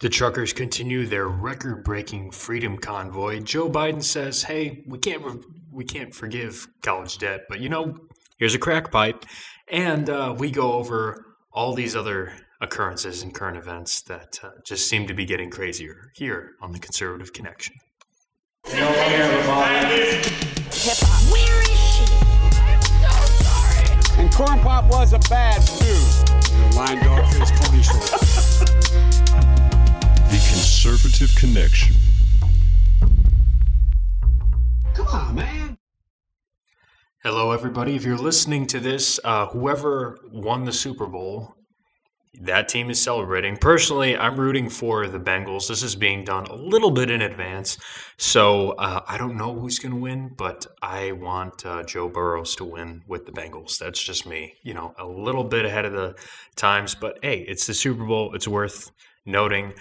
The truckers continue their record-breaking freedom convoy. Joe Biden says, "Hey, we can't we can't forgive college debt, but you know, here's a crack pipe," and uh, we go over all these other occurrences and current events that uh, just seem to be getting crazier here on the Conservative Connection. Hip hop. Where is she? I'm so sorry. And Corn Pop was a bad dude. Line dog face pony show. The Conservative Connection. Come on, man. Hello, everybody. If you're listening to this, uh, whoever won the Super Bowl, that team is celebrating. Personally, I'm rooting for the Bengals. This is being done a little bit in advance, so uh, I don't know who's going to win, but I want uh, Joe Burrows to win with the Bengals. That's just me. You know, a little bit ahead of the times, but hey, it's the Super Bowl. It's worth noting.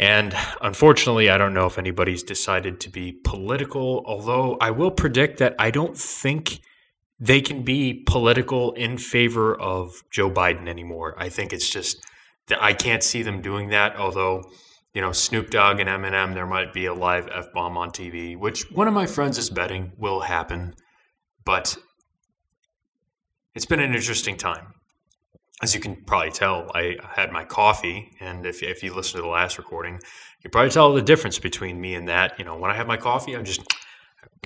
And unfortunately, I don't know if anybody's decided to be political, although I will predict that I don't think they can be political in favor of Joe Biden anymore. I think it's just that I can't see them doing that, although you know, Snoop Dogg and Eminem, there might be a live F bomb on TV, which one of my friends is betting will happen. But it's been an interesting time as you can probably tell, I had my coffee, and if if you listen to the last recording, you probably tell the difference between me and that. You know, when I have my coffee, I'm just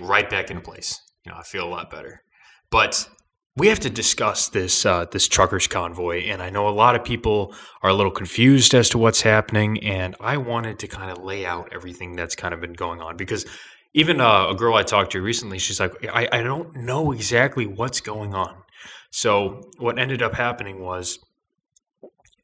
right back into place. You know, I feel a lot better. But we have to discuss this uh, this truckers convoy, and I know a lot of people are a little confused as to what's happening, and I wanted to kind of lay out everything that's kind of been going on because even uh, a girl I talked to recently, she's like, I, I don't know exactly what's going on. So what ended up happening was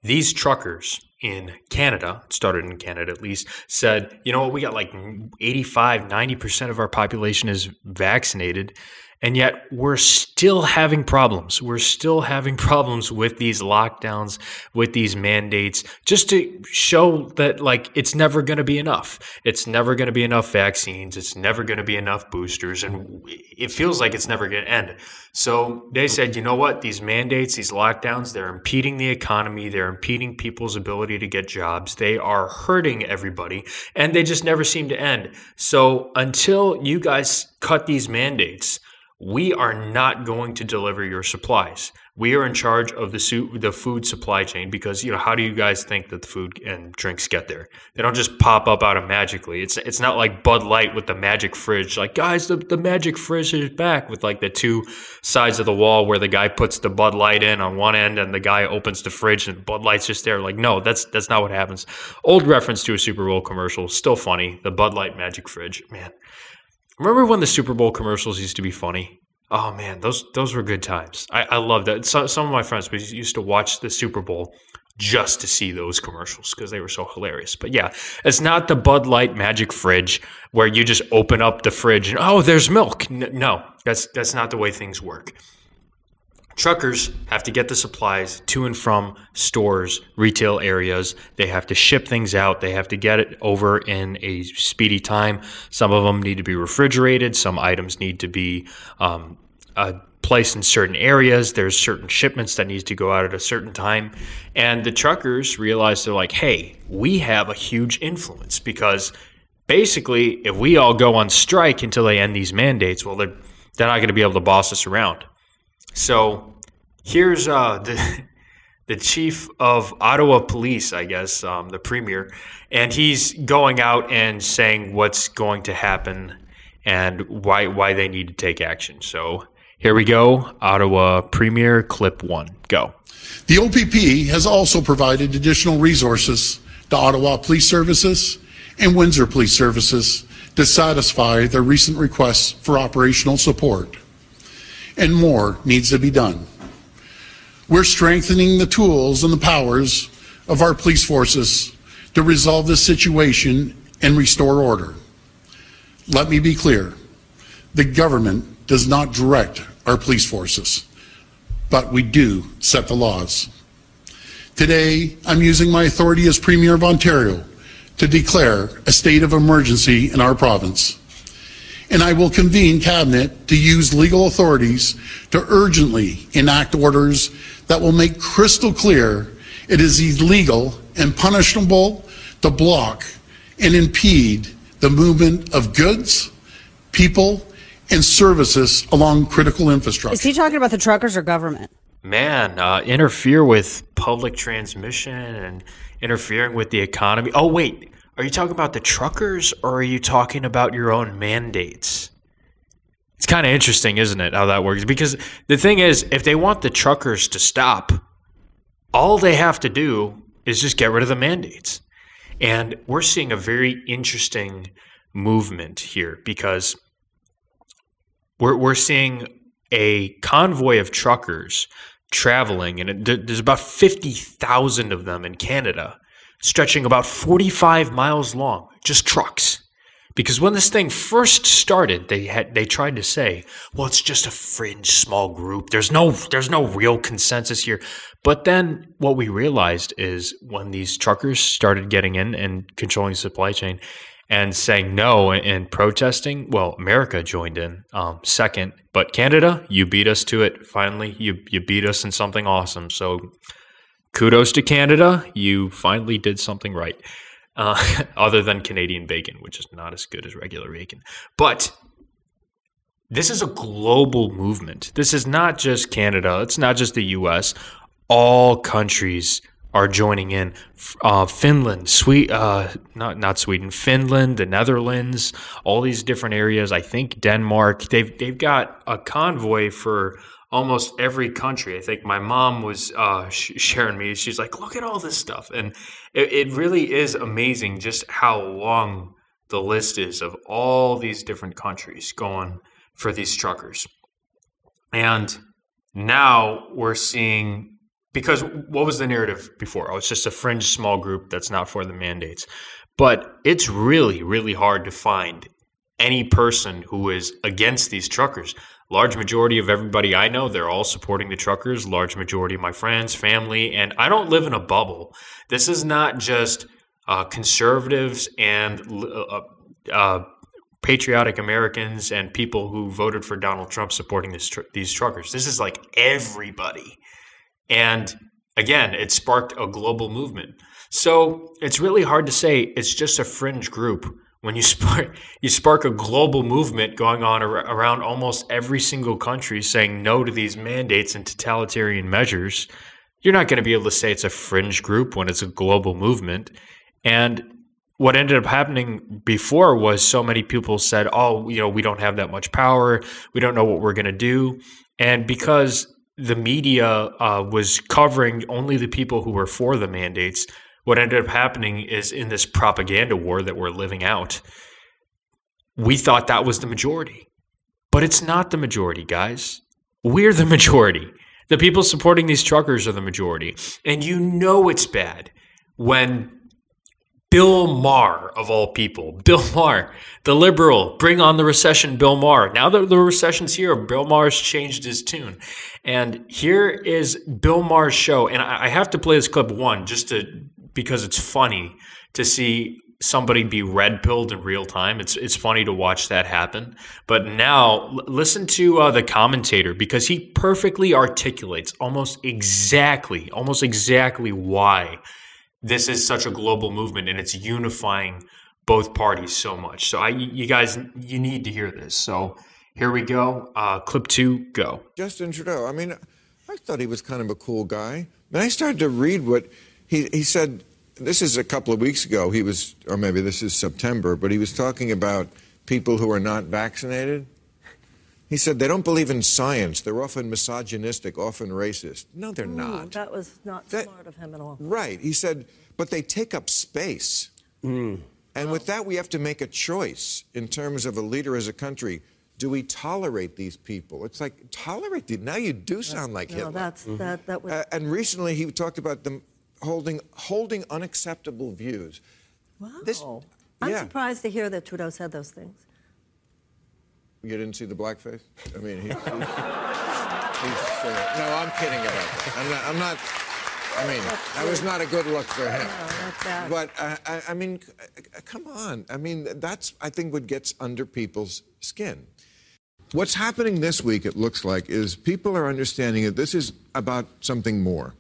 these truckers in Canada, started in Canada at least, said, you know what, we got like 85, 90% of our population is vaccinated. And yet we're still having problems. We're still having problems with these lockdowns, with these mandates, just to show that like it's never going to be enough. It's never going to be enough vaccines. It's never going to be enough boosters. And it feels like it's never going to end. So they said, you know what? These mandates, these lockdowns, they're impeding the economy. They're impeding people's ability to get jobs. They are hurting everybody and they just never seem to end. So until you guys cut these mandates, we are not going to deliver your supplies. We are in charge of the su- the food supply chain because you know how do you guys think that the food and drinks get there? They don't just pop up out of magically. It's it's not like Bud Light with the magic fridge. Like guys, the, the magic fridge is back with like the two sides of the wall where the guy puts the Bud Light in on one end and the guy opens the fridge and Bud Light's just there. Like no, that's that's not what happens. Old reference to a Super Bowl commercial, still funny. The Bud Light magic fridge, man. Remember when the Super Bowl commercials used to be funny? Oh man, those those were good times. I, I love that. So, some of my friends we used to watch the Super Bowl just to see those commercials because they were so hilarious. But yeah, it's not the Bud Light magic fridge where you just open up the fridge and oh, there's milk. No, that's that's not the way things work. Truckers have to get the supplies to and from stores, retail areas. They have to ship things out. They have to get it over in a speedy time. Some of them need to be refrigerated. Some items need to be um, uh, placed in certain areas. There's certain shipments that needs to go out at a certain time. And the truckers realize they're like, hey, we have a huge influence because basically, if we all go on strike until they end these mandates, well, they're, they're not going to be able to boss us around. So here's uh, the the chief of Ottawa Police, I guess, um, the premier, and he's going out and saying what's going to happen and why why they need to take action. So here we go, Ottawa Premier Clip One, go. The OPP has also provided additional resources to Ottawa Police Services and Windsor Police Services to satisfy their recent requests for operational support. And more needs to be done. We're strengthening the tools and the powers of our police forces to resolve this situation and restore order. Let me be clear. The government does not direct our police forces, but we do set the laws. Today, I'm using my authority as Premier of Ontario to declare a state of emergency in our province. And I will convene Cabinet to use legal authorities to urgently enact orders that will make crystal clear it is illegal and punishable to block and impede the movement of goods, people, and services along critical infrastructure. Is he talking about the truckers or government? Man, uh, interfere with public transmission and interfering with the economy. Oh, wait. Are you talking about the truckers or are you talking about your own mandates? It's kind of interesting, isn't it, how that works? Because the thing is, if they want the truckers to stop, all they have to do is just get rid of the mandates. And we're seeing a very interesting movement here because we're, we're seeing a convoy of truckers traveling, and it, there's about 50,000 of them in Canada, stretching about 45 miles long, just trucks. Because when this thing first started, they had they tried to say, "Well, it's just a fringe small group. There's no there's no real consensus here." But then what we realized is when these truckers started getting in and controlling the supply chain and saying no and protesting, well, America joined in um, second, but Canada, you beat us to it. Finally, you you beat us in something awesome. So kudos to Canada. You finally did something right uh, other than Canadian bacon, which is not as good as regular bacon. But this is a global movement. This is not just Canada, it's not just the US. All countries are joining in. Uh, Finland, Sweet, uh, not not Sweden, Finland, the Netherlands, all these different areas. I think Denmark. They've they've got a convoy for almost every country. I think my mom was uh, sh- sharing me. She's like, "Look at all this stuff," and it, it really is amazing just how long the list is of all these different countries going for these truckers. And now we're seeing because what was the narrative before? Oh, it's just a fringe small group that's not for the mandates. But it's really, really hard to find any person who is against these truckers. Large majority of everybody I know, they're all supporting the truckers. Large majority of my friends, family, and I don't live in a bubble. This is not just uh, conservatives and uh, uh, patriotic Americans and people who voted for Donald Trump supporting tr- these truckers. This is like everybody. And again, it sparked a global movement. So it's really hard to say it's just a fringe group when you spark you spark a global movement going on ar- around almost every single country saying no to these mandates and totalitarian measures you're not going to be able to say it's a fringe group when it's a global movement. And what ended up happening before was so many people said oh you know we don't have that much power. We don't know what we're going to do. And because the media uh, was covering only the people who were for the mandates what ended up happening is in this propaganda war that we're living out, we thought that was the majority. But it's not the majority, guys. We're the majority. The people supporting these truckers are the majority. And you know it's bad when Bill Maher, of all people, Bill Maher, the liberal, bring on the recession, Bill Maher. Now that the recession's here, Bill Maher's changed his tune. And here is Bill Maher's show. And I have to play this clip one just to because it's funny to see somebody be red pilled in real time. It's it's funny to watch that happen. But now l- listen to uh, the commentator because he perfectly articulates almost exactly, almost exactly why this is such a global movement and it's unifying both parties so much. So I, you guys, you need to hear this. So here we go. Uh, clip two, go. Justin Trudeau. I mean, I thought he was kind of a cool guy. And I started to read what he, he said. This is a couple of weeks ago. He was, or maybe this is September, but he was talking about people who are not vaccinated. He said they don't believe in science. They're often misogynistic, often racist. No, they're Ooh, not. That was not That- smart of him at all. Right. He said, but they take up space. And with that, we have to make a choice in terms of a leader as a country. Do we tolerate these people? It's like, tolerate them. Now you do sound like No, Hitler. that's that. That was Uh, and recently, he talked about them holding holding unacceptable views. wow. this- I'm yeah. surprised to hear that Trudeau said those things. You didn't see the blackface? I mean, he, he's, he's, uh, no, I'm kidding about that. I'm not. I'm not I mean, that was not a good look for him. No, that's bad. But uh, I, I mean, c- uh, come on. I mean, that's I think what gets under people's skin. What's happening this week, it looks like, is people are understanding that this is about something more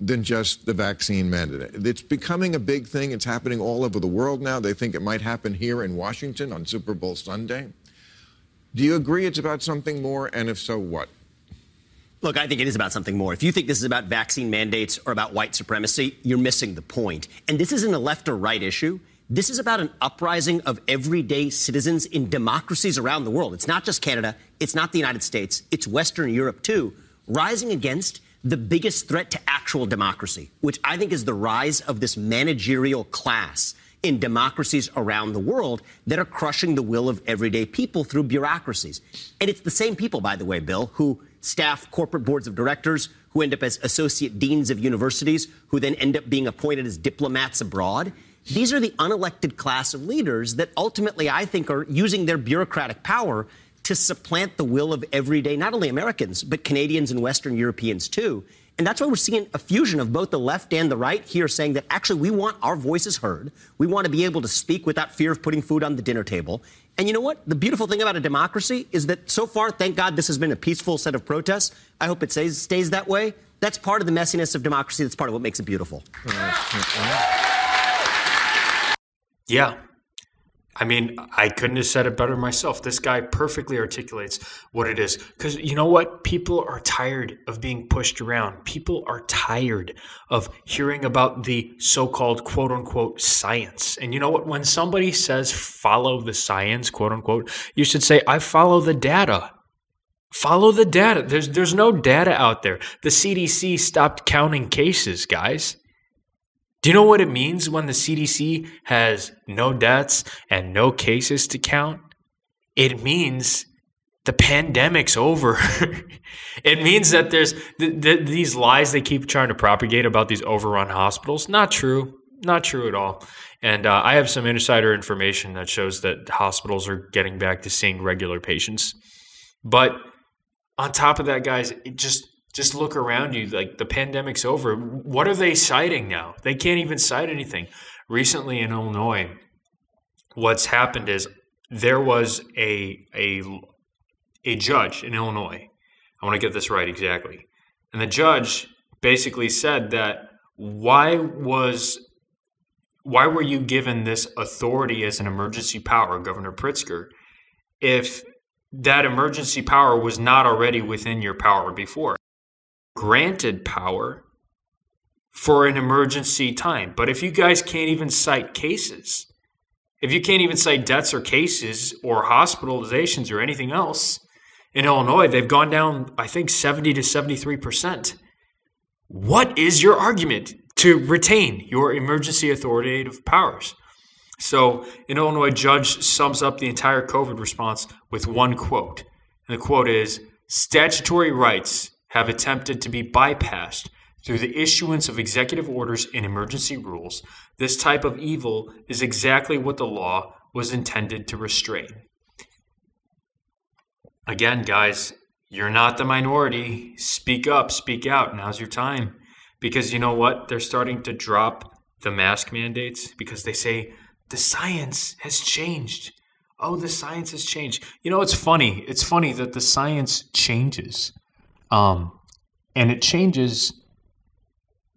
than just the vaccine mandate. It's becoming a big thing. It's happening all over the world now. They think it might happen here in Washington on Super Bowl Sunday. Do you agree it's about something more? And if so, what? Look, I think it is about something more. If you think this is about vaccine mandates or about white supremacy, you're missing the point. And this isn't a left or right issue. This is about an uprising of everyday citizens in democracies around the world. It's not just Canada, it's not the United States, it's Western Europe too, rising against the biggest threat to actual democracy, which I think is the rise of this managerial class in democracies around the world that are crushing the will of everyday people through bureaucracies. And it's the same people, by the way, Bill, who staff corporate boards of directors, who end up as associate deans of universities, who then end up being appointed as diplomats abroad. These are the unelected class of leaders that ultimately I think are using their bureaucratic power to supplant the will of everyday, not only Americans, but Canadians and Western Europeans too. And that's why we're seeing a fusion of both the left and the right here saying that actually we want our voices heard. We want to be able to speak without fear of putting food on the dinner table. And you know what? The beautiful thing about a democracy is that so far, thank God, this has been a peaceful set of protests. I hope it stays, stays that way. That's part of the messiness of democracy. That's part of what makes it beautiful. Yeah. I mean, I couldn't have said it better myself. This guy perfectly articulates what it is. Because you know what? People are tired of being pushed around. People are tired of hearing about the so called quote unquote science. And you know what? When somebody says follow the science, quote unquote, you should say, I follow the data. Follow the data. There's, there's no data out there. The CDC stopped counting cases, guys. Do you know what it means when the CDC has no deaths and no cases to count? It means the pandemic's over. it means that there's th- th- these lies they keep trying to propagate about these overrun hospitals. Not true. Not true at all. And uh, I have some insider information that shows that hospitals are getting back to seeing regular patients. But on top of that, guys, it just just look around you. Like the pandemic's over. What are they citing now? They can't even cite anything. Recently in Illinois, what's happened is there was a a a judge in Illinois. I want to get this right exactly. And the judge basically said that why was why were you given this authority as an emergency power, Governor Pritzker, if that emergency power was not already within your power before? Granted power for an emergency time. But if you guys can't even cite cases, if you can't even cite deaths or cases or hospitalizations or anything else in Illinois, they've gone down, I think, 70 to 73%. What is your argument to retain your emergency authoritative powers? So, an Illinois judge sums up the entire COVID response with one quote. And the quote is Statutory rights have attempted to be bypassed through the issuance of executive orders and emergency rules. This type of evil is exactly what the law was intended to restrain. Again, guys, you're not the minority. Speak up, speak out. Now's your time. Because you know what? They're starting to drop the mask mandates because they say the science has changed. Oh, the science has changed. You know, it's funny. It's funny that the science changes. Um, and it changes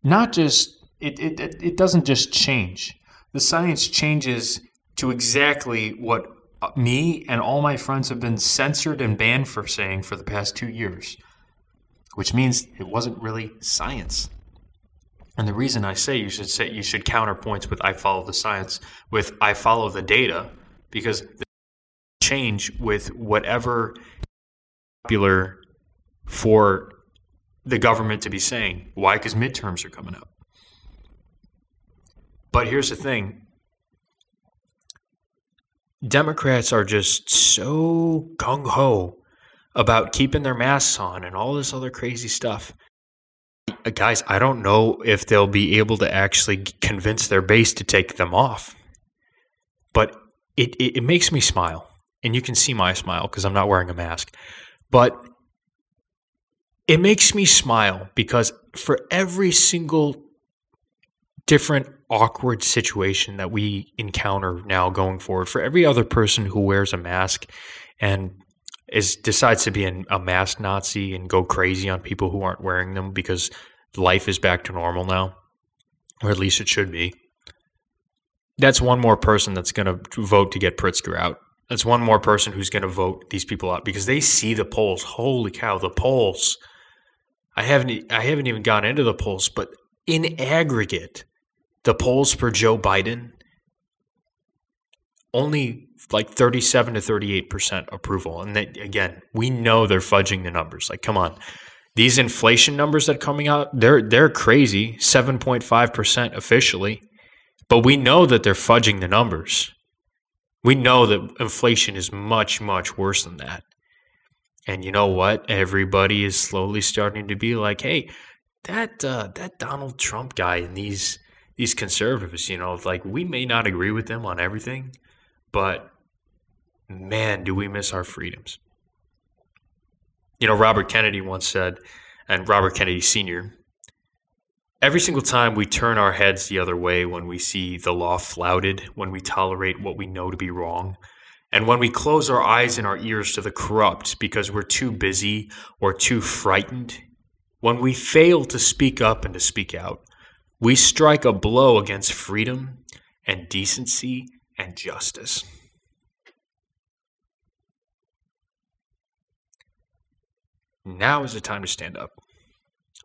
not just it, it it doesn't just change. The science changes to exactly what uh, me and all my friends have been censored and banned for saying for the past two years. which means it wasn't really science. And the reason I say you should say you should counterpoints with I follow the science with I follow the data because the change with whatever popular for the government to be saying. Why? Because midterms are coming up. But here's the thing Democrats are just so gung ho about keeping their masks on and all this other crazy stuff. Uh, Guys, I don't know if they'll be able to actually convince their base to take them off. But it, it, it makes me smile. And you can see my smile because I'm not wearing a mask. But it makes me smile because for every single different awkward situation that we encounter now going forward, for every other person who wears a mask and is decides to be an, a mask Nazi and go crazy on people who aren't wearing them because life is back to normal now, or at least it should be. That's one more person that's going to vote to get Pritzker out. That's one more person who's going to vote these people out because they see the polls. Holy cow, the polls! I haven't I haven't even gone into the polls, but in aggregate, the polls for Joe Biden only like 37 to 38% approval. And that, again, we know they're fudging the numbers. Like, come on. These inflation numbers that are coming out, they're they're crazy, 7.5% officially. But we know that they're fudging the numbers. We know that inflation is much, much worse than that. And you know what? Everybody is slowly starting to be like, hey, that uh, that Donald Trump guy and these these conservatives, you know, like we may not agree with them on everything, but man, do we miss our freedoms. You know, Robert Kennedy once said, and Robert Kennedy Sr., every single time we turn our heads the other way when we see the law flouted, when we tolerate what we know to be wrong, and when we close our eyes and our ears to the corrupt because we're too busy or too frightened, when we fail to speak up and to speak out, we strike a blow against freedom and decency and justice. Now is the time to stand up.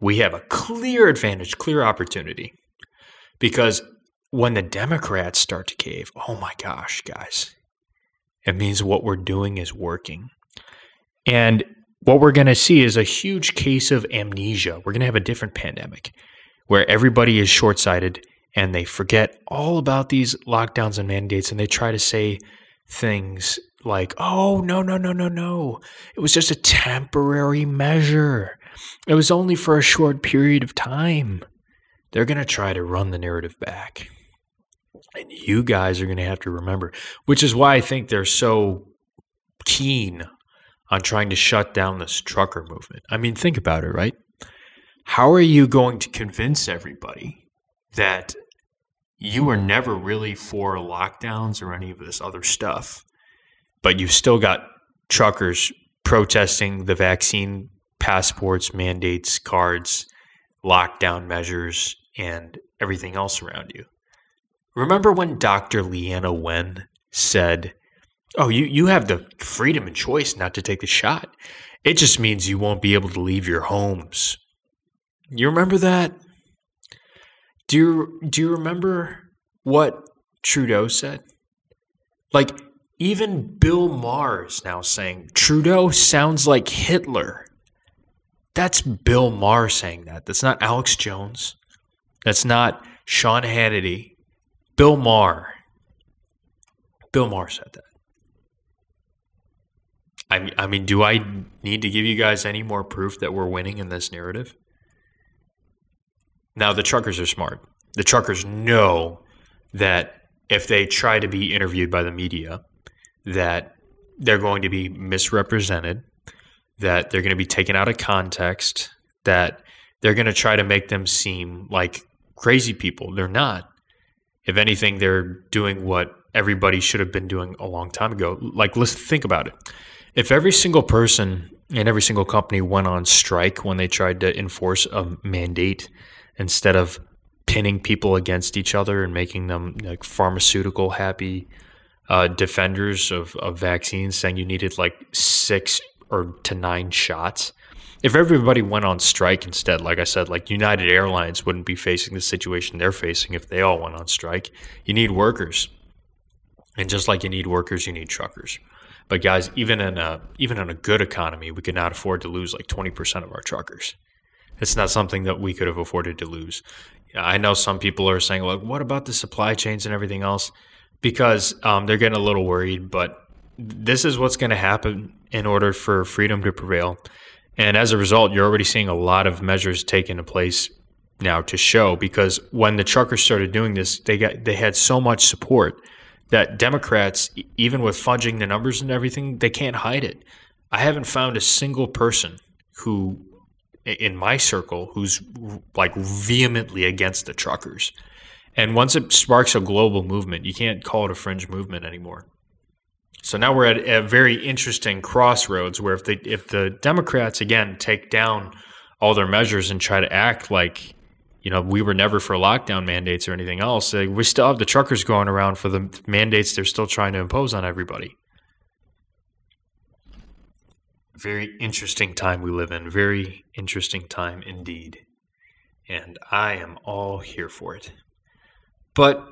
We have a clear advantage, clear opportunity. Because when the Democrats start to cave, oh my gosh, guys, it means what we're doing is working. And what we're going to see is a huge case of amnesia. We're going to have a different pandemic where everybody is short sighted and they forget all about these lockdowns and mandates and they try to say things like, oh, no, no, no, no, no. It was just a temporary measure. It was only for a short period of time. They're going to try to run the narrative back. And you guys are going to have to remember, which is why I think they're so keen on trying to shut down this trucker movement. I mean, think about it, right? How are you going to convince everybody that you were never really for lockdowns or any of this other stuff, but you've still got truckers protesting the vaccine passports, mandates, cards, lockdown measures, and everything else around you? Remember when Dr. Leana Wen said, Oh, you, you have the freedom and choice not to take the shot. It just means you won't be able to leave your homes. You remember that? Do you, do you remember what Trudeau said? Like, even Bill Maher is now saying Trudeau sounds like Hitler. That's Bill Maher saying that. That's not Alex Jones. That's not Sean Hannity. Bill Maher. Bill Maher said that. I mean, I mean, do I need to give you guys any more proof that we're winning in this narrative? Now, the truckers are smart. The truckers know that if they try to be interviewed by the media, that they're going to be misrepresented, that they're going to be taken out of context, that they're going to try to make them seem like crazy people. They're not. If anything, they're doing what everybody should have been doing a long time ago. Like, let's think about it. If every single person and every single company went on strike when they tried to enforce a mandate instead of pinning people against each other and making them like pharmaceutical happy uh, defenders of, of vaccines, saying you needed like six or to nine shots. If everybody went on strike instead, like I said, like United Airlines wouldn't be facing the situation they're facing if they all went on strike. You need workers. And just like you need workers, you need truckers. But guys, even in a even in a good economy, we could not afford to lose like 20% of our truckers. It's not something that we could have afforded to lose. I know some people are saying, like, what about the supply chains and everything else? Because um, they're getting a little worried, but this is what's going to happen in order for freedom to prevail. And as a result, you're already seeing a lot of measures taken in place now to show because when the truckers started doing this, they got they had so much support that Democrats, even with fudging the numbers and everything, they can't hide it. I haven't found a single person who in my circle who's like vehemently against the truckers. And once it sparks a global movement, you can't call it a fringe movement anymore. So now we're at a very interesting crossroads where if the if the Democrats again take down all their measures and try to act like you know we were never for lockdown mandates or anything else, eh, we still have the truckers going around for the mandates they're still trying to impose on everybody very interesting time we live in. Very interesting time indeed. And I am all here for it. But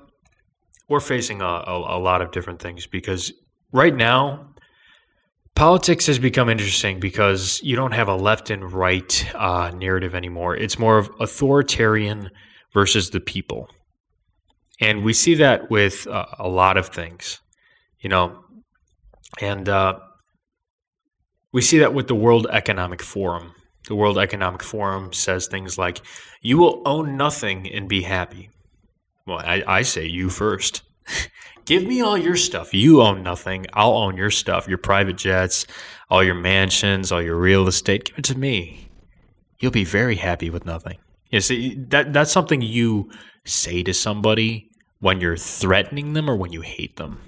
we're facing a, a, a, lot of different things because right now, politics has become interesting because you don't have a left and right uh, narrative anymore. It's more of authoritarian versus the people. And we see that with uh, a lot of things, you know. And uh, we see that with the World Economic Forum. The World Economic Forum says things like, you will own nothing and be happy. Well, I, I say you first. Give me all your stuff. You own nothing. I'll own your stuff, your private jets, all your mansions, all your real estate. Give it to me. You'll be very happy with nothing. You see, that that's something you say to somebody when you're threatening them or when you hate them.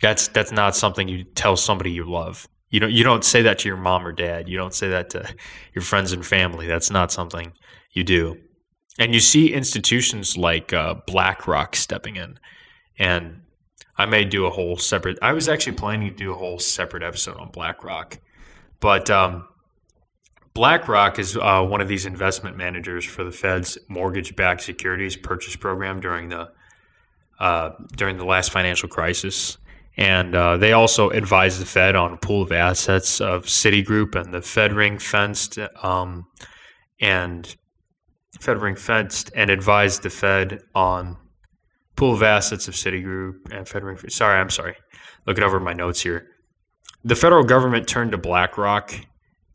That's that's not something you tell somebody you love. You don't you don't say that to your mom or dad. You don't say that to your friends and family. That's not something you do. And you see institutions like uh, BlackRock stepping in, and I may do a whole separate. I was actually planning to do a whole separate episode on BlackRock, but um, BlackRock is uh, one of these investment managers for the Fed's mortgage-backed securities purchase program during the uh, during the last financial crisis. And uh, they also advised the Fed on a pool of assets of Citigroup and the Fed ring fenced um, and Fed ring fenced and advised the Fed on pool of assets of Citigroup and Fed ring. Sorry, I'm sorry. Looking over my notes here. The federal government turned to BlackRock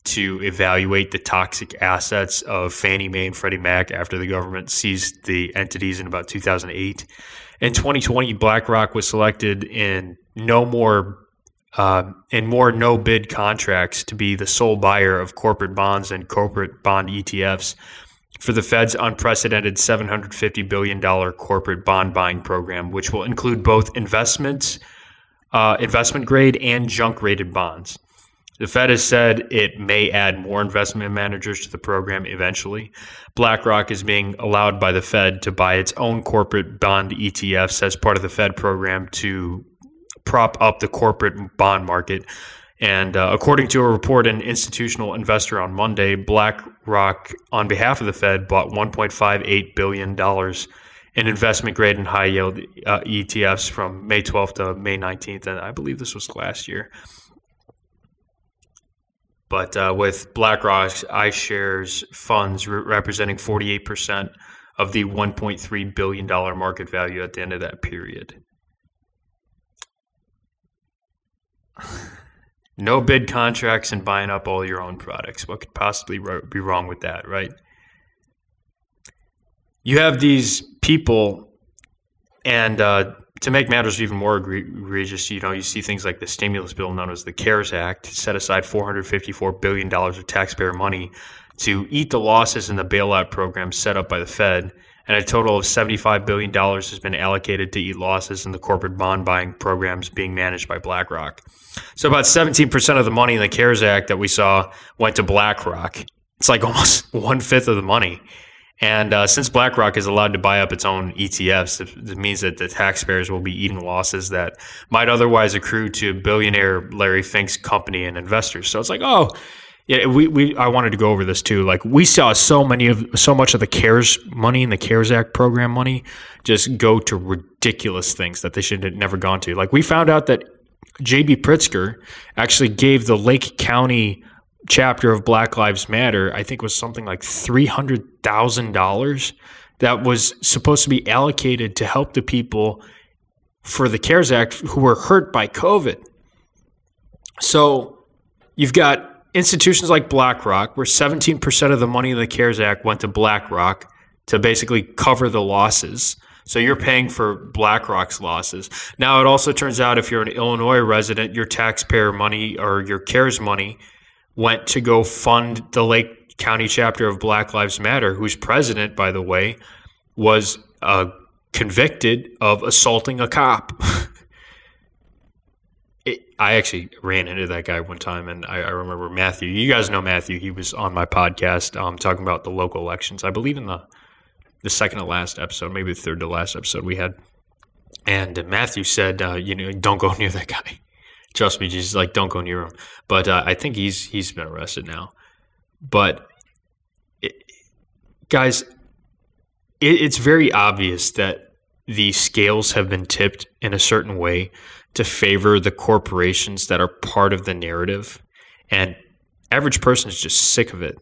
to evaluate the toxic assets of Fannie Mae and Freddie Mac after the government seized the entities in about 2008. In 2020, BlackRock was selected in no more uh, in more no bid contracts to be the sole buyer of corporate bonds and corporate bond ETFs for the Fed's unprecedented $750 billion corporate bond buying program, which will include both investments, uh, investment grade and junk rated bonds. The Fed has said it may add more investment managers to the program eventually. BlackRock is being allowed by the Fed to buy its own corporate bond ETFs as part of the Fed program to prop up the corporate bond market. And uh, according to a report in Institutional Investor on Monday, BlackRock, on behalf of the Fed, bought $1.58 billion in investment grade and high yield uh, ETFs from May 12th to May 19th. And I believe this was last year. But uh, with BlackRock's iShares funds re- representing 48% of the $1.3 billion market value at the end of that period. No bid contracts and buying up all your own products. What could possibly be wrong with that, right? You have these people, and uh, to make matters even more egregious, you know, you see things like the stimulus bill known as the CARES Act set aside $454 billion of taxpayer money to eat the losses in the bailout program set up by the Fed and a total of $75 billion has been allocated to eat losses in the corporate bond buying programs being managed by BlackRock. So about 17% of the money in the CARES Act that we saw went to BlackRock. It's like almost one fifth of the money. And uh, since BlackRock is allowed to buy up its own ETFs, it means that the taxpayers will be eating losses that might otherwise accrue to billionaire Larry Fink's company and investors. So it's like, oh, Yeah, we, we I wanted to go over this too. Like we saw so many of so much of the CARES money and the CARES Act program money just go to ridiculous things that they should have never gone to. Like we found out that JB Pritzker actually gave the Lake County chapter of Black Lives Matter, I think was something like three hundred thousand dollars that was supposed to be allocated to help the people for the CARES Act who were hurt by COVID. So you've got institutions like BlackRock, where 17% of the money in the CARES Act went to BlackRock to basically cover the losses. So you're paying for BlackRock's losses. Now, it also turns out if you're an Illinois resident, your taxpayer money or your CARES money went to go fund the Lake County chapter of Black Lives Matter, whose president, by the way, was uh, convicted of assaulting a cop. it, I actually ran into that guy one time, and I, I, remember Matthew. You guys know Matthew. He was on my podcast um, talking about the local elections. I believe in the the second to last episode, maybe the third to last episode we had. And Matthew said, uh, "You know, don't go near that guy. Trust me, Jesus. Like, don't go near him." But uh, I think he's he's been arrested now. But it, guys, it, it's very obvious that the scales have been tipped in a certain way to favor the corporations that are part of the narrative. And average person is just sick of it.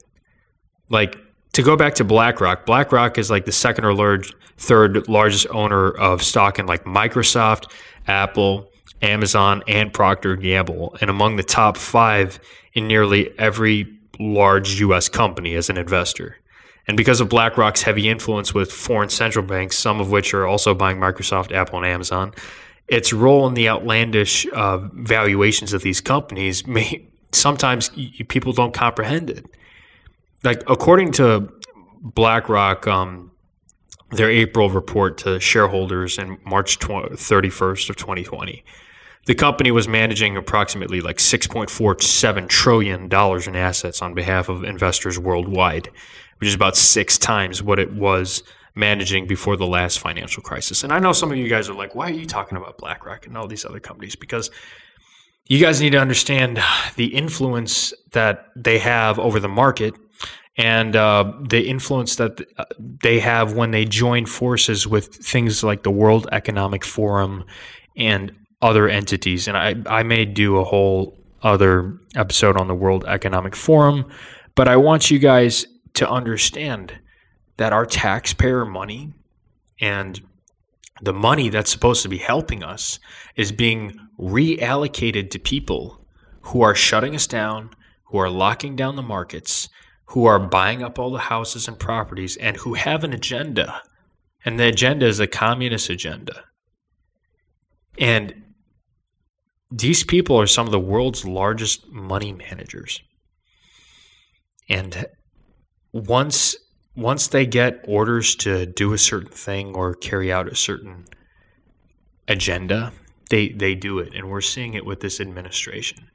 Like to go back to BlackRock, BlackRock is like the second or large, third largest owner of stock in like Microsoft, Apple, Amazon, and Procter Gamble, and among the top five in nearly every large U.S. company as an investor. And because of BlackRock's heavy influence with foreign central banks, some of which are also buying Microsoft, Apple, and Amazon, its role in the outlandish uh, valuations of these companies may sometimes people don't comprehend it. Like according to BlackRock, um, their April report to shareholders in March 20, 31st of 2020, the company was managing approximately like 6.47 trillion dollars in assets on behalf of investors worldwide, which is about six times what it was managing before the last financial crisis. And I know some of you guys are like, why are you talking about BlackRock and all these other companies? Because you guys need to understand the influence that they have over the market and uh, the influence that uh, they have when they join forces with things like the World Economic Forum and other entities. And I, I may do a whole other episode on the World Economic Forum, but I want you guys to understand that our taxpayer money and the money that's supposed to be helping us is being reallocated to people who are shutting us down, who are locking down the markets, who are buying up all the houses and properties, and who have an agenda. And the agenda is a communist agenda. And these people are some of the world's largest money managers. And once once they get orders to do a certain thing or carry out a certain agenda, they they do it, and we're seeing it with this administration.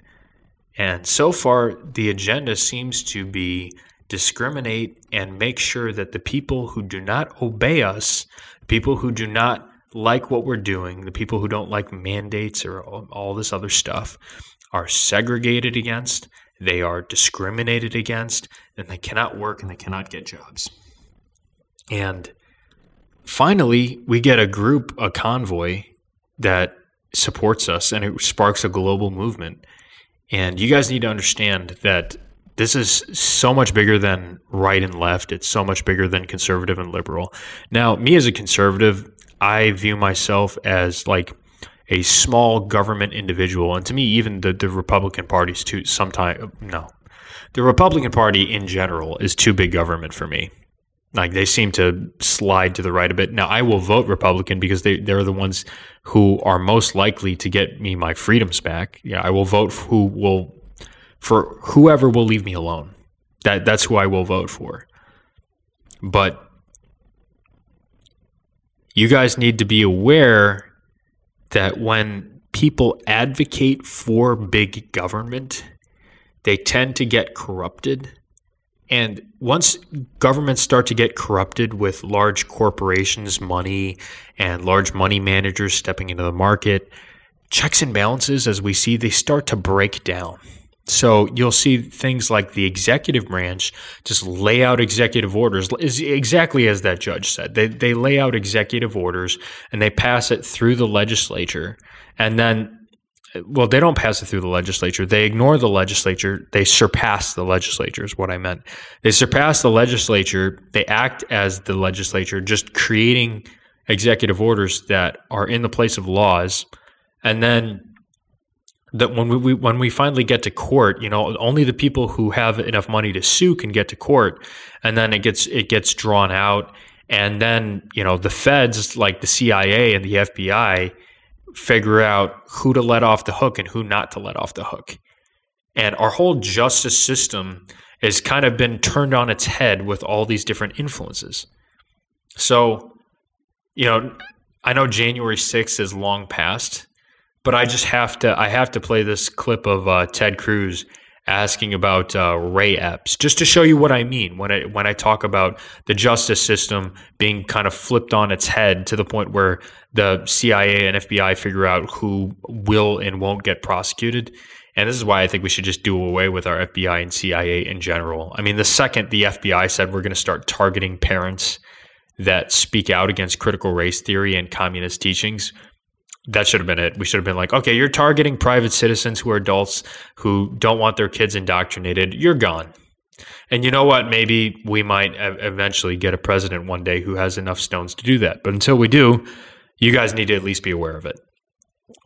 And so far, the agenda seems to be discriminate and make sure that the people who do not obey us, people who do not like what we're doing, the people who don't like mandates or all, this other stuff, are segregated against they are discriminated against, and they cannot work and they cannot get jobs. And finally, we get a group, a convoy that supports us, and it sparks a global movement. And you guys need to understand that this is so much bigger than right and left. It's so much bigger than conservative and liberal. Now, me as a conservative, I view myself as like a small government individual. And to me, even the, the Republican parties too sometimes no. The Republican Party in general is too big government for me. Like they seem to slide to the right a bit. Now I will vote Republican because they, they're the ones who are most likely to get me my freedoms back. Yeah, I will vote who will for whoever will leave me alone. That that's who I will vote for. But you guys need to be aware that when people advocate for big government, they tend to get corrupted. And once governments start to get corrupted with large corporations' money and large money managers stepping into the market, checks and balances, as we see, they start to break down. So you'll see things like the executive branch just lay out executive orders, is exactly as that judge said. They they lay out executive orders and they pass it through the legislature, and then well, they don't pass it through the legislature. They ignore the legislature. They surpass the legislature, is what I meant. They surpass the legislature. They act as the legislature, just creating executive orders that are in the place of laws. And then that when we, we, when we finally get to court, you know, only the people who have enough money to sue can get to court, and then it gets it gets drawn out, and then you know the feds like the CIA and the FBI figure out who to let off the hook and who not to let off the hook. And our whole justice system has kind of been turned on its head with all these different influences. So, you know, I know January 6th is long past, but I just have to I have to play this clip of uh, Ted Cruz asking about uh, Ray Epps, just to show you what I mean when I when I talk about the justice system being kind of flipped on its head to the point where the CIA and FBI figure out who will and won't get prosecuted. And this is why I think we should just do away with our FBI and CIA in general. I mean, the second the FBI said we're going to start targeting parents that speak out against critical race theory and communist teachings, that should have been it. We should have been like, okay, you're targeting private citizens who are adults who don't want their kids indoctrinated. You're gone. And you know what? Maybe we might eventually get a president one day who has enough stones to do that. But until we do, you guys need to at least be aware of it.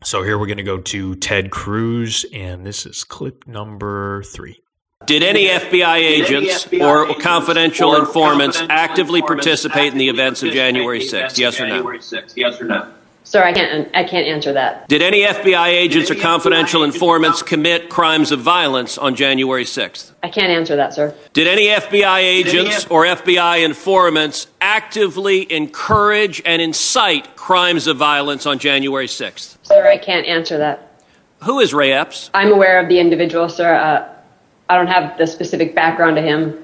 So here we're going to go to Ted Cruz, and this is clip number three. Did any FBI agents or confidential informants actively participate in the events of January 6th? Yes or no? Yes or no? Sir, I can't. I can't answer that. Did any FBI agents or confidential informants commit crimes of violence on January 6th? I can't answer that, sir. Did any FBI agents or FBI informants actively encourage and incite crimes of violence on January 6th? Sir, I can't answer that. Who is Ray Epps? I'm aware of the individual, sir. Uh, I don't have the specific background to him.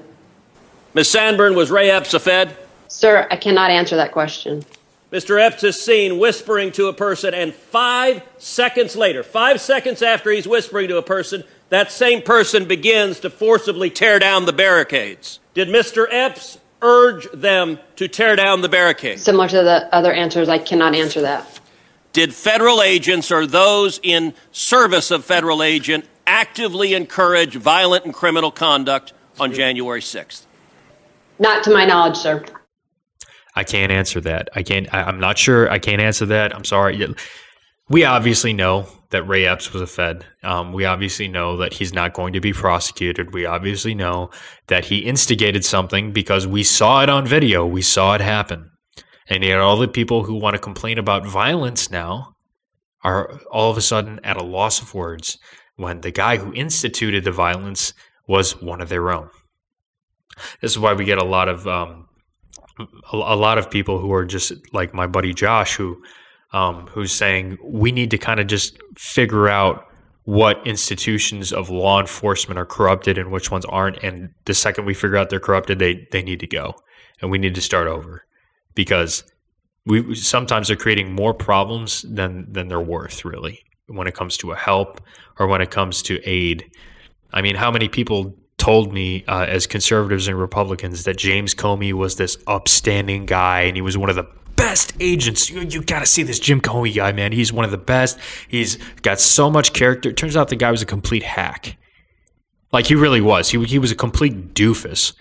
Ms. Sanborn, was Ray Epps a Fed? Sir, I cannot answer that question. Mr. Epps is seen whispering to a person, and five seconds later, five seconds after he's whispering to a person, that same person begins to forcibly tear down the barricades. Did Mr. Epps urge them to tear down the barricades? Similar to the other answers, I cannot answer that. Did federal agents or those in service of federal agent actively encourage violent and criminal conduct on January 6th? Not to my knowledge, sir. I can't answer that. I can't. I, am not sure. I can't answer that. I'm sorry. We obviously know that Ray Epps was a Fed. Um, we obviously know that he's not going to be prosecuted. We obviously know that he instigated something because we saw it on video. We saw it happen. And yet, all the people who want to complain about violence now are all of a sudden at a loss of words when the guy who instituted the violence was one of their own. This is why we get a lot of um, a, a lot of people who are just like my buddy Josh, who um, who's saying we need to kind of just figure out what institutions of law enforcement are corrupted and which ones aren't. And the second we figure out they're corrupted, they they need to go, and we need to start over because we sometimes they're creating more problems than than they're worth really when it comes to a help or when it comes to aid. I mean, how many people told me uh, as conservatives and Republicans that James Comey was this upstanding guy and he was one of the best agents. You, you got to see this Jim Comey guy, man. He's one of the best. He's got so much character. It turns out the guy was a complete hack. Like he really was. He he was a complete doofus.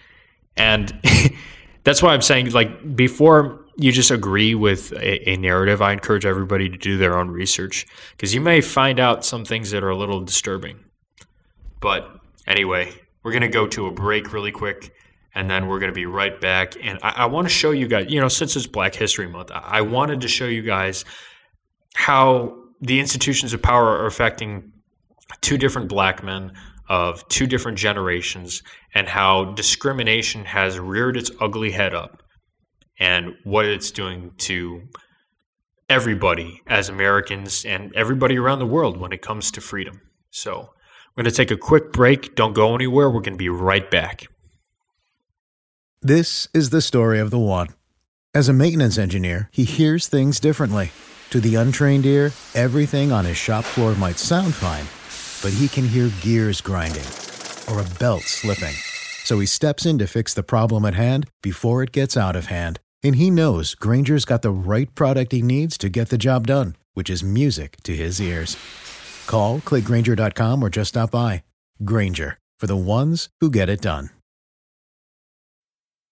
And that's why I'm saying like before you just agree with a, a narrative, I encourage everybody to do their own research because you may find out some things that are a little disturbing. But anyway, we're going to go to a break really quick and then we're going to be right back. And I, I want to show you guys, you know, since it's Black History Month, I, wanted to show you guys how the institutions of power are affecting two different black men of two different generations and how discrimination has reared its ugly head up and what it's doing to everybody as Americans and everybody around the world when it comes to freedom. So, we're going to take a quick break. Don't go anywhere. We're going to be right back. This is the story of the one. As a maintenance engineer, he hears things differently. To the untrained ear, everything on his shop floor might sound fine, but he can hear gears grinding or a belt slipping. So he steps in to fix the problem at hand before it gets out of hand. And he knows Grainger's got the right product he needs to get the job done, which is music to his ears. Call, clickgrainger.com, or just stop by. Grainger, for the ones who get it done.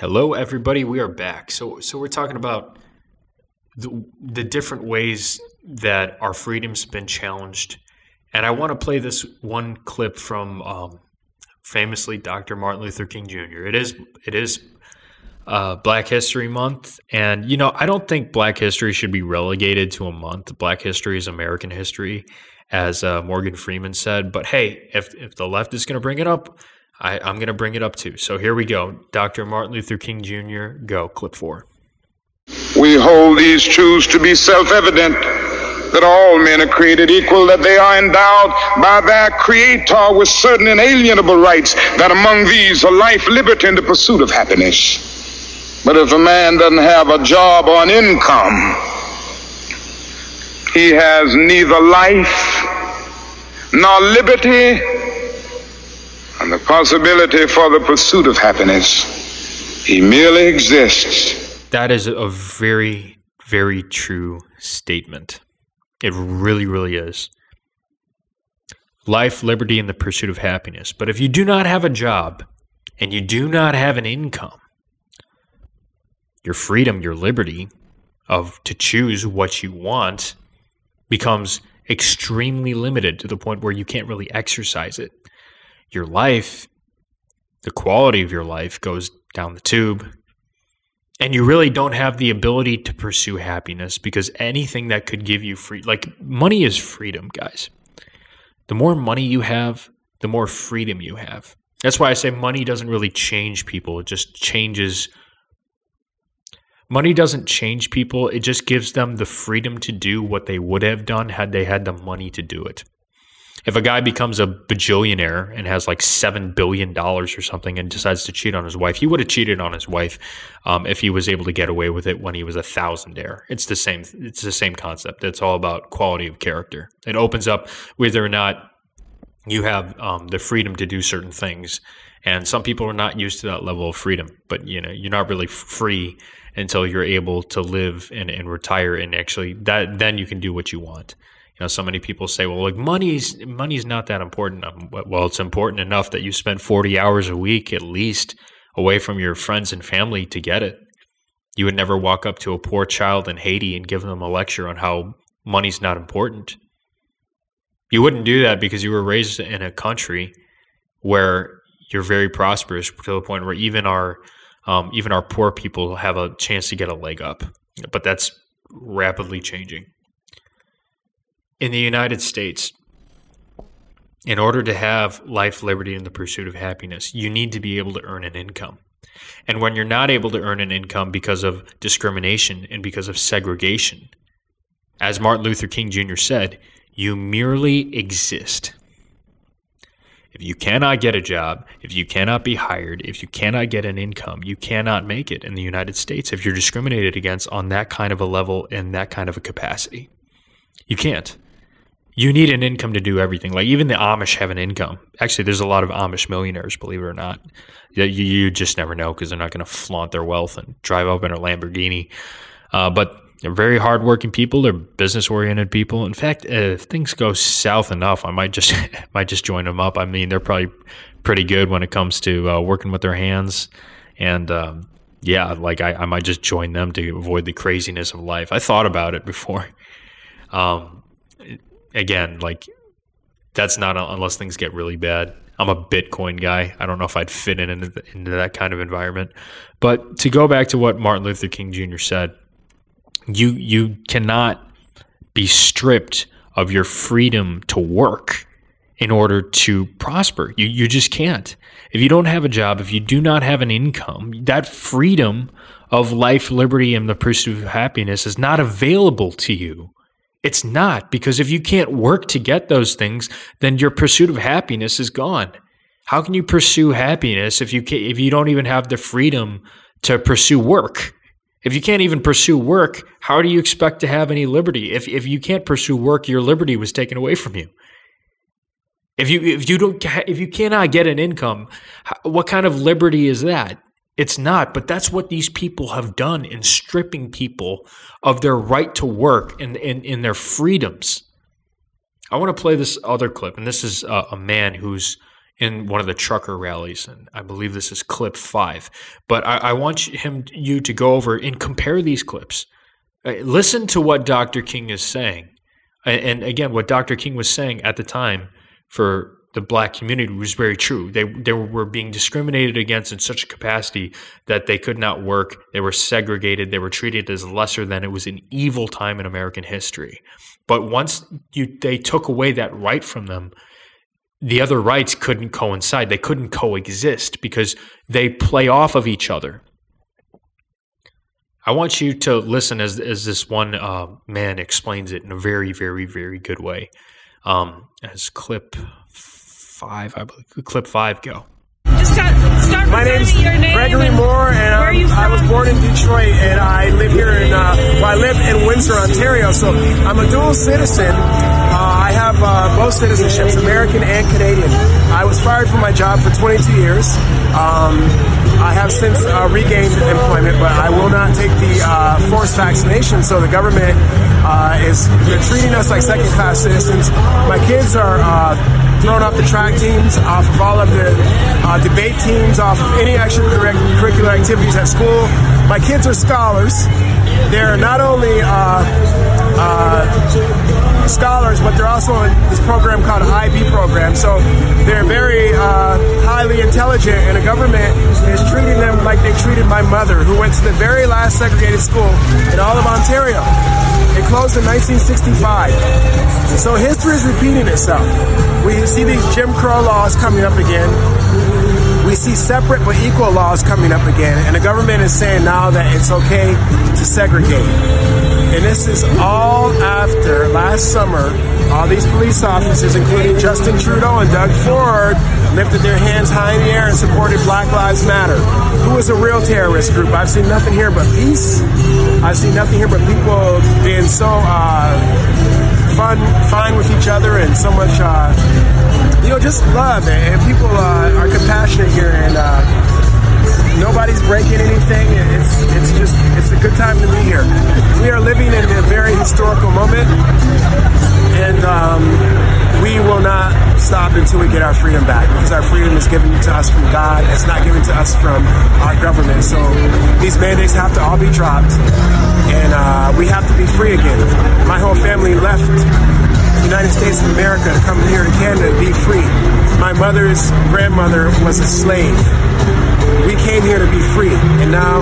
Hello, everybody. We are back. So, so we're talking about the, the different ways that our freedom's been challenged, and I want to play this one clip from um, famously Dr. Martin Luther King Jr. It is it is uh, Black History Month, and you know I don't think Black History should be relegated to a month. Black History is American history, as uh, Morgan Freeman said. But hey, if if the left is going to bring it up. I, I'm going to bring it up too. So here we go. Dr. Martin Luther King Jr., go, clip four. We hold these truths to be self evident that all men are created equal, that they are endowed by their Creator with certain inalienable rights, that among these are life, liberty, and the pursuit of happiness. But if a man doesn't have a job or an income, he has neither life nor liberty and the possibility for the pursuit of happiness. He merely exists. That is a very, very true statement. It really, really is. Life, liberty, and the pursuit of happiness. But if you do not have a job and you do not have an income, your freedom, your liberty of to choose what you want becomes extremely limited to the point where you can't really exercise it your life, the quality of your life goes down the tube. And you really don't have the ability to pursue happiness because anything that could give you free, like money is freedom, guys. The more money you have, the more freedom you have. That's why I say money doesn't really change people. It just changes. Money doesn't change people. It just gives them the freedom to do what they would have done had they had the money to do it if a guy becomes a bajillionaire and has like seven billion dollars or something and decides to cheat on his wife, he would have cheated on his wife um, if he was able to get away with it when he was a thousandaire. It's the same. It's the same concept. It's all about quality of character. It opens up whether or not you have um, the freedom to do certain things. And some people are not used to that level of freedom, but you know you're not really free until you're able to live and, and retire and actually that then you can do what you want know, so many people say, well, like money's money's not that important. Um, well, it's important enough that you spend 40 hours a week at least away from your friends and family to get it. You would never walk up to a poor child in Haiti and give them a lecture on how money's not important. You wouldn't do that because you were raised in a country where you're very prosperous to the point where even our um, even our poor people have a chance to get a leg up. But that's rapidly changing in the United States, in order to have life, liberty, and the pursuit of happiness, you need to be able to earn an income. And when you're not able to earn an income because of discrimination and because of segregation, as Martin Luther King Jr. said, you merely exist. If you cannot get a job, if you cannot be hired, if you cannot get an income, you cannot make it in the United States if you're discriminated against on that kind of a level and that kind of a capacity. You can't you need an income to do everything. Like even the Amish have an income. Actually, there's a lot of Amish millionaires, believe it or not. You, you just never know because they're not going to flaunt their wealth and drive up in a Lamborghini. Uh, but they're very hardworking people. They're business oriented people. In fact, if things go south enough, I might just might just join them up. I mean, they're probably pretty good when it comes to uh, working with their hands. And um, yeah, like I, I, might just join them to avoid the craziness of life. I thought about it before. Um, again, like that's not a, unless things get really bad. I'm a Bitcoin guy. I don't know if I'd fit in into, the, into that kind of environment. But to go back to what Martin Luther King Jr. said, you you cannot be stripped of your freedom to work in order to prosper. You, you just can't. If you don't have a job, if you do not have an income, that freedom of life, liberty, and the pursuit of happiness is not available to you. It's not because if you can't work to get those things, then your pursuit of happiness is gone. How can you pursue happiness if you can, if you don't even have the freedom to pursue work? If you can't even pursue work, how do you expect to have any liberty? If if you can't pursue work, your liberty was taken away from you. If you if you don't if you cannot get an income, what kind of liberty is that? It's not, but that's what these people have done in stripping people of their right to work and in, their freedoms. I want to play this other clip, and this is a, a man who's in one of the trucker rallies, and I believe this is clip five. But I, I want him, you to go over and compare these clips. Uh, listen to what Dr. King is saying, and again, what Dr. King was saying at the time for the black community was very true. They they were being discriminated against in such a capacity that they could not work. They were segregated. They were treated as lesser than. It was an evil time in American history. But once you they took away that right from them, the other rights couldn't coincide. They couldn't coexist because they play off of each other. I want you to listen as as this one uh, man explains it in a very, very, very good way. Um, as clip five, I believe. Clip five, go. Just start, start My name's name Gregory Moore, and where are you I was born in Detroit, and I live here in uh, well, I live in Windsor, Ontario. So I'm a dual citizen. Uh, I have uh, both citizenships, American and Canadian. I was fired from my job for 22 years. Um, I have since uh, regained employment, but I will not take the uh, forced vaccination. So the government uh, is treating us like second-class citizens. My kids are uh, thrown off the track teams, off of all of the uh, debate teams, off of any extracurricular activities at school. My kids are scholars. They're not only uh, uh, scholars, but they're also in this program called IB program. So they're very uh, highly intelligent, and the government is treating them like they treated my mother, who went to the very last segregated school in all of Ontario. It closed in 1965. So history is repeating itself. We see these Jim Crow laws coming up again. We see separate but equal laws coming up again. And the government is saying now that it's okay to segregate. And this is all after last summer, all these police officers, including Justin Trudeau and Doug Ford, lifted their hands high in the air and supported Black Lives Matter. Who is a real terrorist group? I've seen nothing here but peace. I've seen nothing here but people being so uh, fun, fine with each other, and so much, uh, you know, just love. And people uh, are compassionate here, and uh, nobody's breaking anything. It's it's just it's a good time to be here. We are living in a very historical moment, and um, we will not stop until we get our freedom back because our freedom is given to us from God. It's not given to us from our government. So these mandates have to all be dropped, and uh, we have to be free again. My whole family left United States of America to come here to Canada and be free. My mother's grandmother was a slave. We came here to be free, and now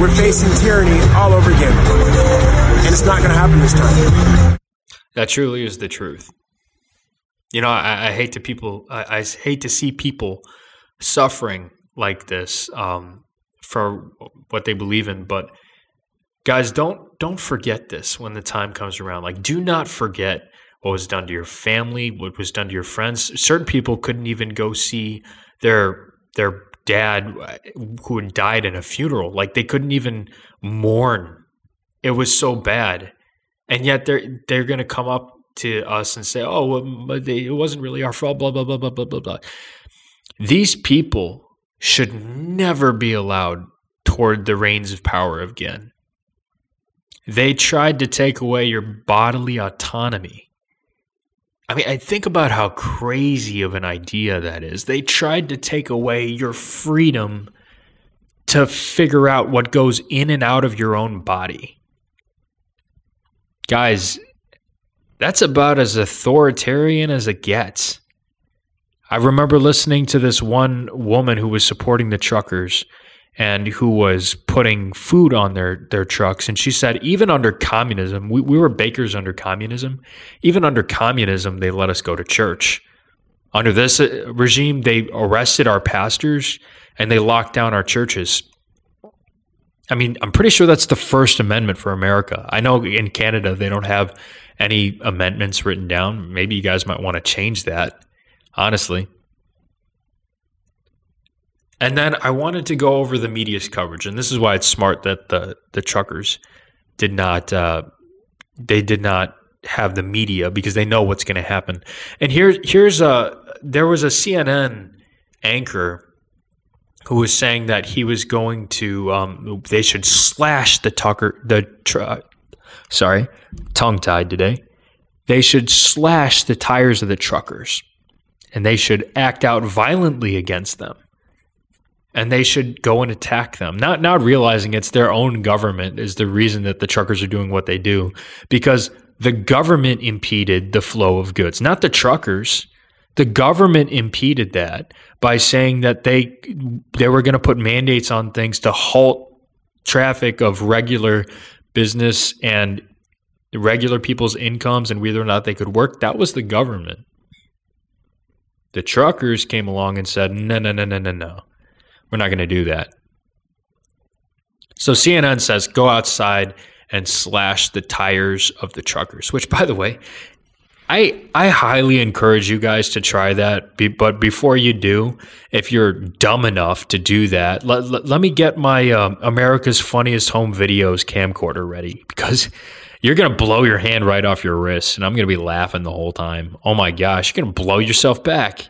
we're facing tyranny all over again. And it's not going to happen this time. That truly is the truth. You know, I, I hate to people. I, I, hate to see people suffering like this um, for what they believe in. But guys, don't don't forget this when the time comes around. Like, do not forget what was done to your family, what was done to your friends. Certain people couldn't even go see their their dad uh, who had died in a funeral. Like they couldn't even mourn. It was so bad, and yet they're they're to come up to us and say, "Oh, well, they, it wasn't really our fault." Blah blah blah blah blah blah blah. These people should never be allowed toward the reins of power again. They tried to take away your bodily autonomy. I mean, I think about how crazy of an idea that is. They tried to take away your freedom to figure out what goes in and out of your own body. Guys, that's about as authoritarian as it gets. I remember listening to this one woman who was supporting the truckers, and who was putting food on their their trucks. And she said, even under communism, we, we were bakers under communism. Even under communism, they let us go to church. Under this uh, regime, they arrested our pastors and they locked down our churches. I mean, I'm pretty sure that's the First Amendment for America. I know in Canada they don't have any amendments written down. Maybe you guys might want to change that, honestly. And then I wanted to go over the media's coverage, and this is why it's smart that the the truckers did not uh, they did not have the media because they know what's going to happen. And here here's a there was a CNN anchor who was saying that he was going to um, they should slash the Tucker the tr- sorry tongue tied today they should slash the tires of the truckers and they should act out violently against them and they should go and attack them. Not not realizing it's their own government is the reason that the truckers are doing what they do because the government impeded the flow of goods not the truckers. The government impeded that by saying that they they were going to put mandates on things to halt traffic of regular business and regular people's incomes and whether or not they could work. That was the government. The truckers came along and said no no no no no no we're not going to do that so CNN says go outside and slash the tires of the truckers which by the way I I highly encourage you guys to try that. Be, but before you do, if you're dumb enough to do that, let, let, let me get my um, America's Funniest Home Videos camcorder ready because you're gonna blow your hand right off your wrist, and I'm gonna be laughing the whole time. Oh my gosh, you're gonna blow yourself back.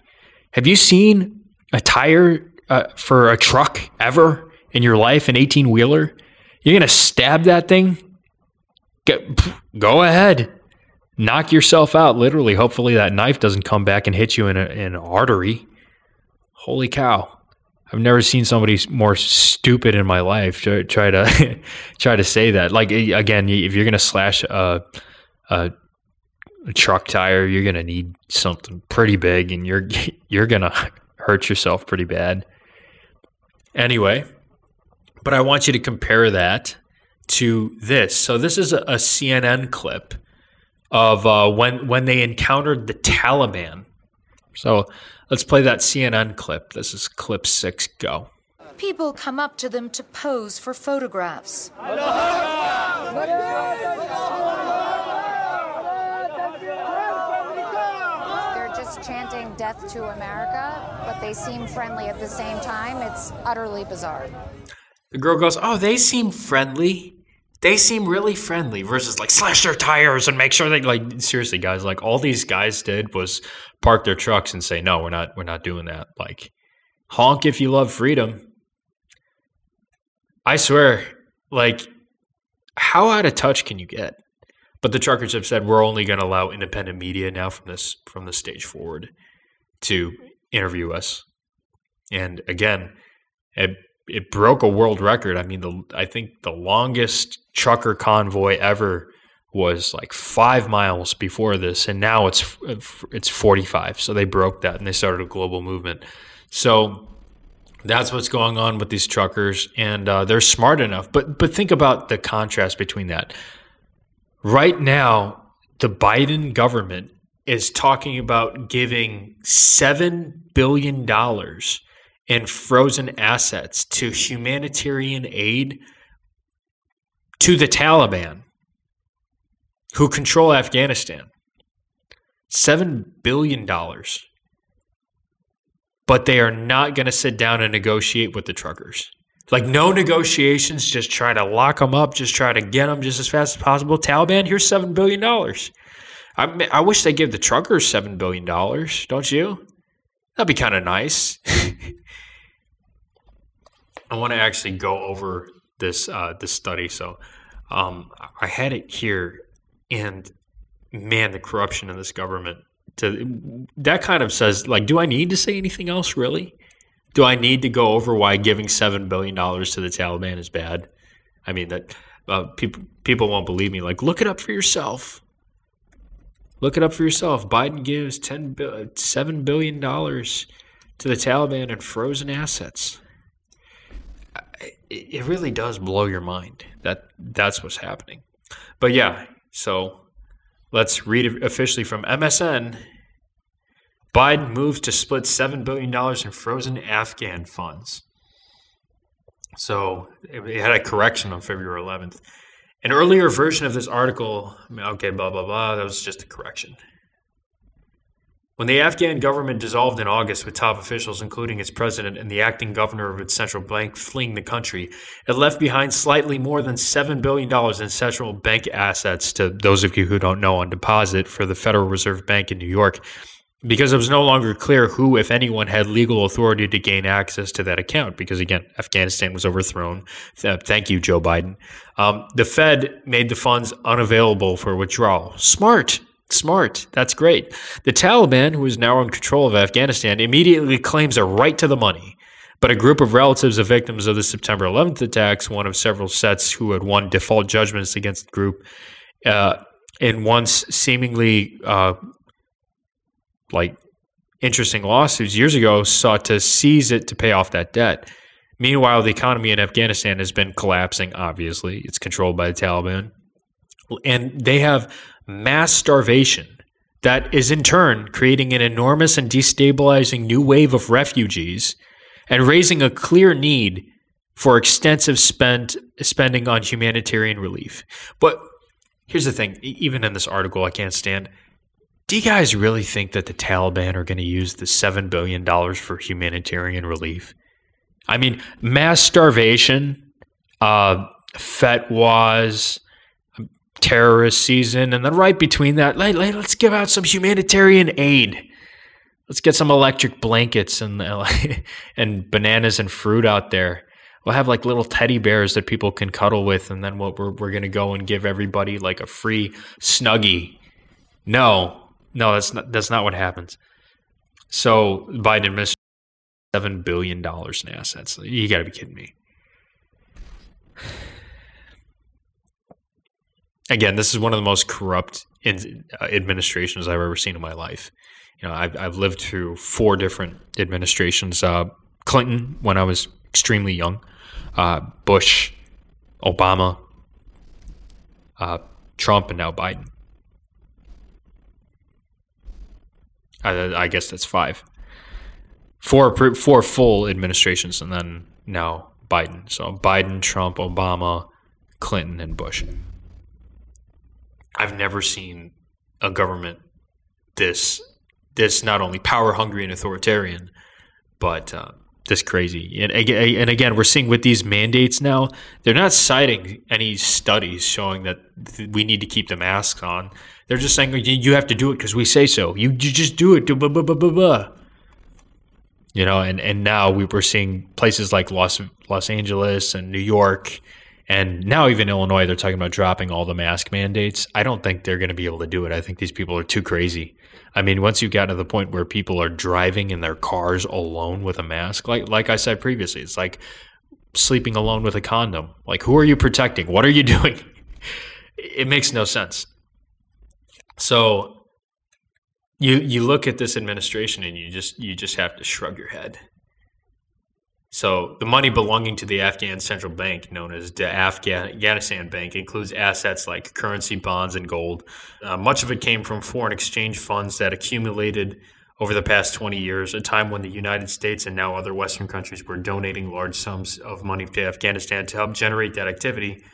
Have you seen a tire uh, for a truck ever in your life, an 18 wheeler? You're gonna stab that thing. Get, go ahead. Knock yourself out literally. Hopefully that knife doesn't come back and hit you in, a, in an artery. Holy cow. I've never seen somebody more stupid in my life try, try to try to say that. Like again if you're to slash a, a, a truck tire you're to need something pretty big and you're you're to hurt yourself pretty bad anyway but i want you to compare that to this so this is a, a cnn clip of uh, when when they encountered the Taliban. So let's play that CNN clip. This is clip six. Go. People come up to them to pose for photographs. They're just chanting death to America, but they seem friendly at the same time. It's utterly bizarre. The girl goes, "Oh, they seem friendly." they seem really friendly versus like slash their tires and make sure they like seriously guys like all these guys did was park their trucks and say no we're not we're not doing that like honk if you love freedom i swear like how out of touch can you get but the truckers have said we're only going to allow independent media now from this from the stage forward to interview us and again it it broke a world record. I mean, the I think the longest trucker convoy ever was like five miles before this, and now it's it's 45. So they broke that, and they started a global movement. So that's what's going on with these truckers, and uh, they're smart enough. But but think about the contrast between that. Right now, the Biden government is talking about giving seven billion dollars in frozen assets to humanitarian aid to the Taliban, who control Afghanistan. $7 billion. But they are not going to sit down and negotiate with the truckers. Like, no negotiations, just try to lock them up, just try to get them just as fast as possible. Taliban, here's $7 billion. I, I wish they give the truckers $7 billion, don't you? That'd be kind of nice. I want to actually go over this uh, this study. So um, I had it here, and man, the corruption in this government. To that kind of says like, do I need to say anything else? Really? Do I need to go over why giving seven billion dollars to the Taliban is bad? I mean that uh, people people won't believe me. Like, look it up for yourself. Look it up for yourself. Biden gives ten seven billion dollars to the Taliban in frozen assets it really does blow your mind that that's what's happening. But yeah, so let's read officially from MSN. Biden moves to split $7 billion in frozen Afghan funds. So it had a correction on February 11th. An earlier version of this article, okay, blah, blah, blah, that was just a correction. When the Afghan government dissolved in August with top officials, including its president and the acting governor of its central bank, fleeing the country, it left behind slightly more than $7 billion in central bank assets to those of you who don't know on deposit for the Federal Reserve Bank in New York because it was no longer clear who, if anyone, had legal authority to gain access to that account. Because again, Afghanistan was overthrown. Thank you, Joe Biden. Um, the Fed made the funds unavailable for withdrawal. Smart. Smart. That's great. The Taliban, who is now in control of Afghanistan, immediately claims a right to the money. But a group of relatives of victims of the September 11th attacks, one of several sets who had won default judgments against the group, uh, in once seemingly uh, like interesting lawsuits years ago sought to seize it to pay off that debt. Meanwhile, the economy in Afghanistan has been collapsing, obviously. It's controlled by the Taliban. And they have mass starvation that is in turn creating an enormous and destabilizing new wave of refugees and raising a clear need for extensive spend, spending on humanitarian relief. But here's the thing even in this article, I can't stand do you guys really think that the Taliban are going to use the $7 billion for humanitarian relief? I mean, mass starvation, uh, fatwas, terrorist season, and then right between that, let, let, let's give out some humanitarian aid. Let's get some electric blankets and and bananas and fruit out there. We'll have like little teddy bears that people can cuddle with, and then what we're we're gonna go and give everybody like a free snuggie. No, no, that's not that's not what happens. So Biden administration seven billion dollars in assets. You got to be kidding me. Again, this is one of the most corrupt in, uh, administrations I've ever seen in my life. You know, I've I've lived through four different administrations. Uh, Clinton, when I was extremely young, uh, Bush, Obama, uh, Trump, and now Biden. I, I guess that's five. Four four full administrations, and then now Biden. So Biden, Trump, Obama, Clinton, and Bush. I've never seen a government this this not only power hungry and authoritarian, but uh, this crazy. And, and again, we're seeing with these mandates now, they're not citing any studies showing that we need to keep the masks on. They're just saying you have to do it because we say so. You, you just do it. Blah, blah, blah, blah, blah. You know, and, and now we were seeing places like Los Los Angeles and New York, and now even Illinois. They're talking about dropping all the mask mandates. I don't think they're going to be able to do it. I think these people are too crazy. I mean, once you get to the point where people are driving in their cars alone with a mask, like like I said previously, it's like sleeping alone with a condom. Like, who are you protecting? What are you doing? It makes no sense. So you you look at this administration and you just you just have to shrug your head. So the money belonging to the Afghan central bank, known as the Afghanistan Bank, includes assets like currency, bonds, and gold. Uh, much of it came from foreign exchange funds that accumulated over the past 20 years, a time when the United States and now other Western countries were donating large sums of money to Afghanistan to help generate that activity.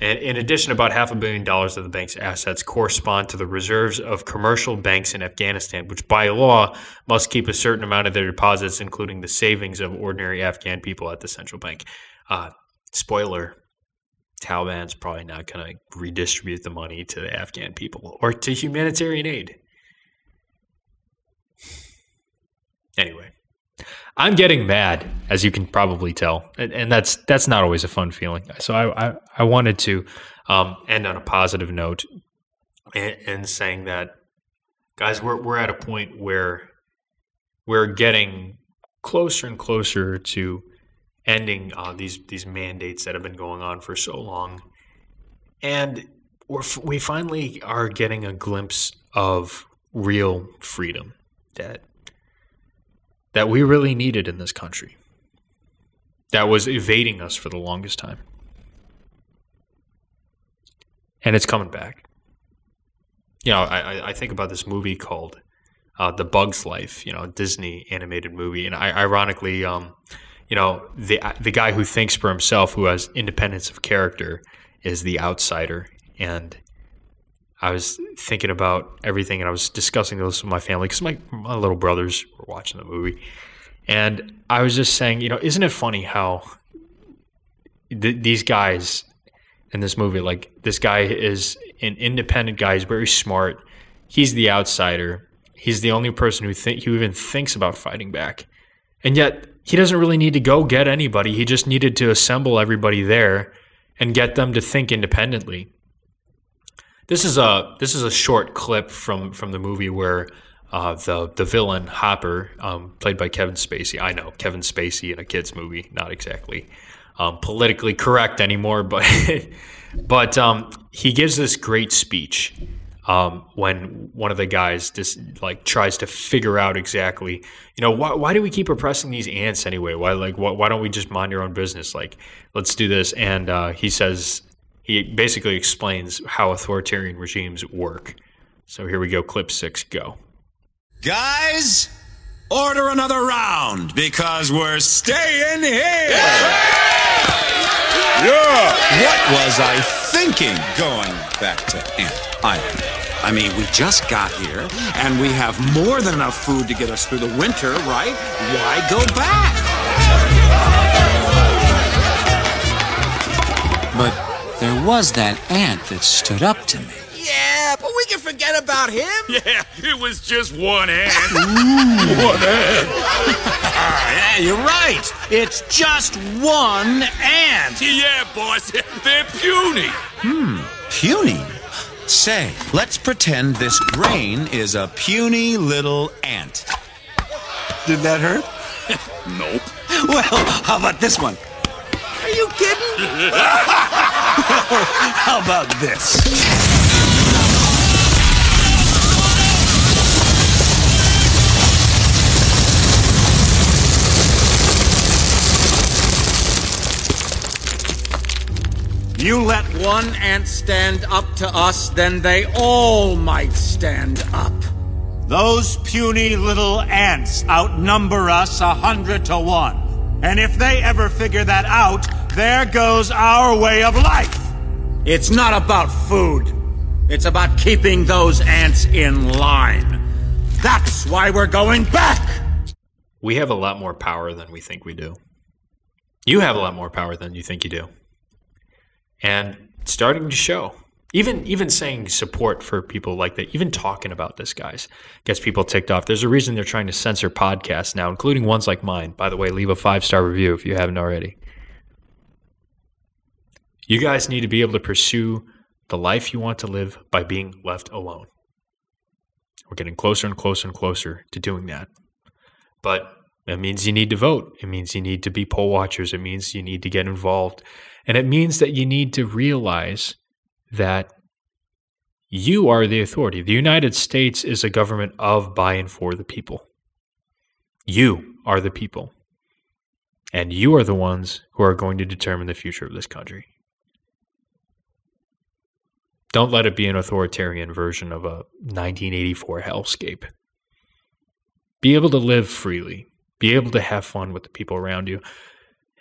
And in addition, about half a billion dollars of the bank's assets correspond to the reserves of commercial banks in Afghanistan, which by law must keep a certain amount of their deposits, including the savings of ordinary Afghan people at the central bank. Uh, spoiler Taliban's probably not going to redistribute the money to the Afghan people or to humanitarian aid. Anyway, I'm getting mad, as you can probably tell, and, and that's that's not always a fun feeling. So I I, I wanted to um, end on a positive note and, and saying that, guys, we're we're at a point where we're getting closer and closer to ending uh, these these mandates that have been going on for so long, and we're we finally are getting a glimpse of real freedom that that we really needed in this country. that was evading us for the longest time. And it's coming back. You know, I, I- think about this movie called uh, The Bug's Life, you know, Disney animated movie. And I, ironically, um, you know, the the guy who thinks for himself, who has independence of character, is the outsider. And I was thinking about everything, and I was discussing this with my family because my my little brothers were watching the movie, and I was just saying, you know, isn't it funny how th- these guys in this movie, like this guy is an independent guy, he's very smart, he's the outsider, he's the only person who think who even thinks about fighting back, and yet he doesn't really need to go get anybody. He just needed to assemble everybody there and get them to think independently. This is a this is a short clip from from the movie where uh, the the villain Hopper, um, played by Kevin Spacey. I know Kevin Spacey in a kids movie, not exactly um, politically correct anymore, but but um, he gives this great speech um, when one of the guys just like tries to figure out exactly, you know, why, why do we keep oppressing these ants anyway? Why like why, why don't we just mind your own business? Like let's do this. And uh, he says he basically explains how authoritarian regimes work. So here we go, clip six, go. Guys, order another round because we're staying here. Yeah. What was I thinking going back to Ant Island? I mean, we just got here and we have more than enough food to get us through the winter, right? Why go back? But there was that ant that stood up to me. Yeah, but we can forget about him. Yeah, it was just one ant. One ant. yeah, you're right. It's just one ant. Yeah, boss. They're puny. Hmm, puny? Say, let's pretend this grain is a puny little ant. Did that hurt? Nope. Well, how about this one? Are you kidding? How about this? You let one ant stand up to us, then they all might stand up. Those puny little ants outnumber us a hundred to one. And if they ever figure that out, there goes our way of life. It's not about food. It's about keeping those ants in line. That's why we're going back. We have a lot more power than we think we do. You have a lot more power than you think you do. And starting to show. Even even saying support for people like that, even talking about this, guys, gets people ticked off. There's a reason they're trying to censor podcasts now, including ones like mine. By the way, leave a five star review if you haven't already. You guys need to be able to pursue the life you want to live by being left alone. We're getting closer and closer and closer to doing that. But it means you need to vote. It means you need to be poll watchers. It means you need to get involved. And it means that you need to realize that you are the authority. The United States is a government of, by, and for the people. You are the people. And you are the ones who are going to determine the future of this country. Don't let it be an authoritarian version of a 1984 hellscape. Be able to live freely, be able to have fun with the people around you,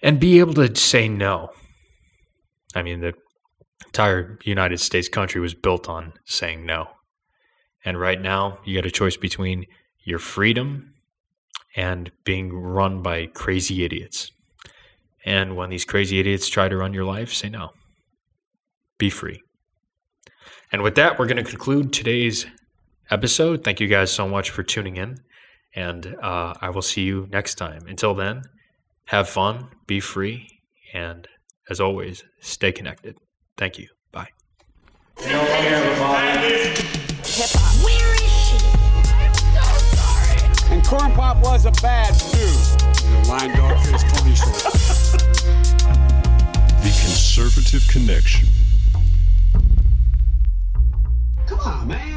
and be able to say no. I mean, the entire United States country was built on saying no. And right now, you got a choice between your freedom and being run by crazy idiots. And when these crazy idiots try to run your life, say no. Be free. And with that, we're going to conclude today's episode. Thank you guys so much for tuning in. And uh, I will see you next time. Until then, have fun, be free, and as always, stay connected. Thank you. Bye. Hip hop. Where is she? I'm so sorry. And Corn Pop was a bad dude. The line dog face pony show. The Conservative Connection. Come on, man.